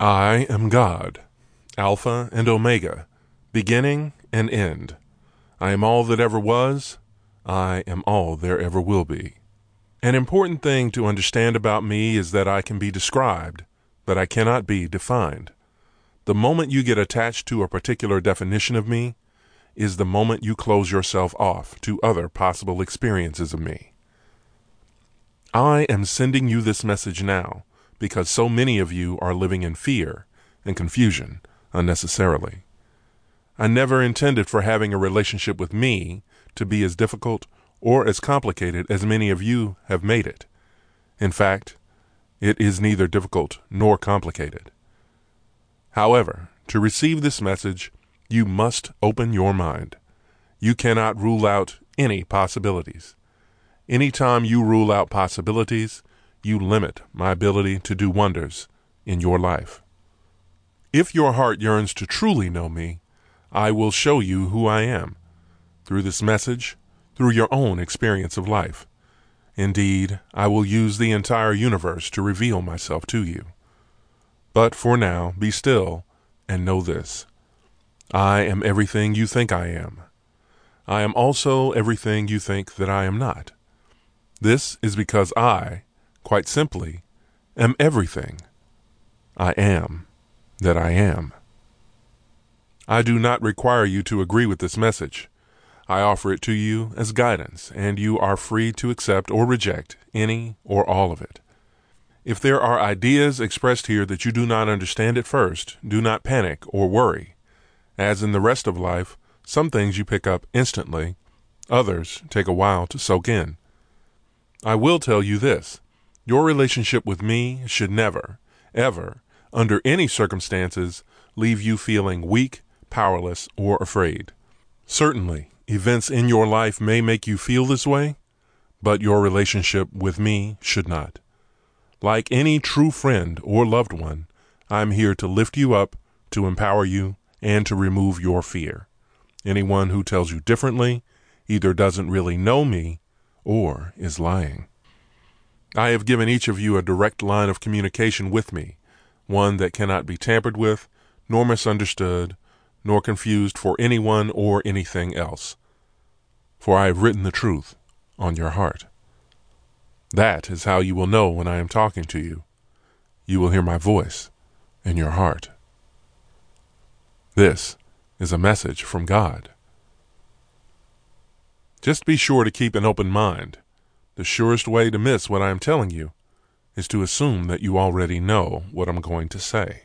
I am God, Alpha and Omega, beginning and end. I am all that ever was. I am all there ever will be. An important thing to understand about me is that I can be described, but I cannot be defined. The moment you get attached to a particular definition of me is the moment you close yourself off to other possible experiences of me. I am sending you this message now because so many of you are living in fear and confusion unnecessarily. I never intended for having a relationship with me to be as difficult or as complicated as many of you have made it. In fact, it is neither difficult nor complicated. However, to receive this message, you must open your mind. You cannot rule out any possibilities. Anytime you rule out possibilities, you limit my ability to do wonders in your life. If your heart yearns to truly know me, I will show you who I am through this message, through your own experience of life. Indeed, I will use the entire universe to reveal myself to you. But for now, be still and know this I am everything you think I am. I am also everything you think that I am not. This is because I, quite simply, am everything. I am that I am. I do not require you to agree with this message. I offer it to you as guidance, and you are free to accept or reject any or all of it. If there are ideas expressed here that you do not understand at first, do not panic or worry. As in the rest of life, some things you pick up instantly, others take a while to soak in. I will tell you this your relationship with me should never, ever, under any circumstances, leave you feeling weak, powerless, or afraid. Certainly, events in your life may make you feel this way, but your relationship with me should not. Like any true friend or loved one, I'm here to lift you up, to empower you, and to remove your fear. Anyone who tells you differently either doesn't really know me or is lying. I have given each of you a direct line of communication with me, one that cannot be tampered with, nor misunderstood, nor confused for anyone or anything else. For I have written the truth on your heart. That is how you will know when I am talking to you. You will hear my voice in your heart. This is a message from God. Just be sure to keep an open mind. The surest way to miss what I am telling you is to assume that you already know what I'm going to say.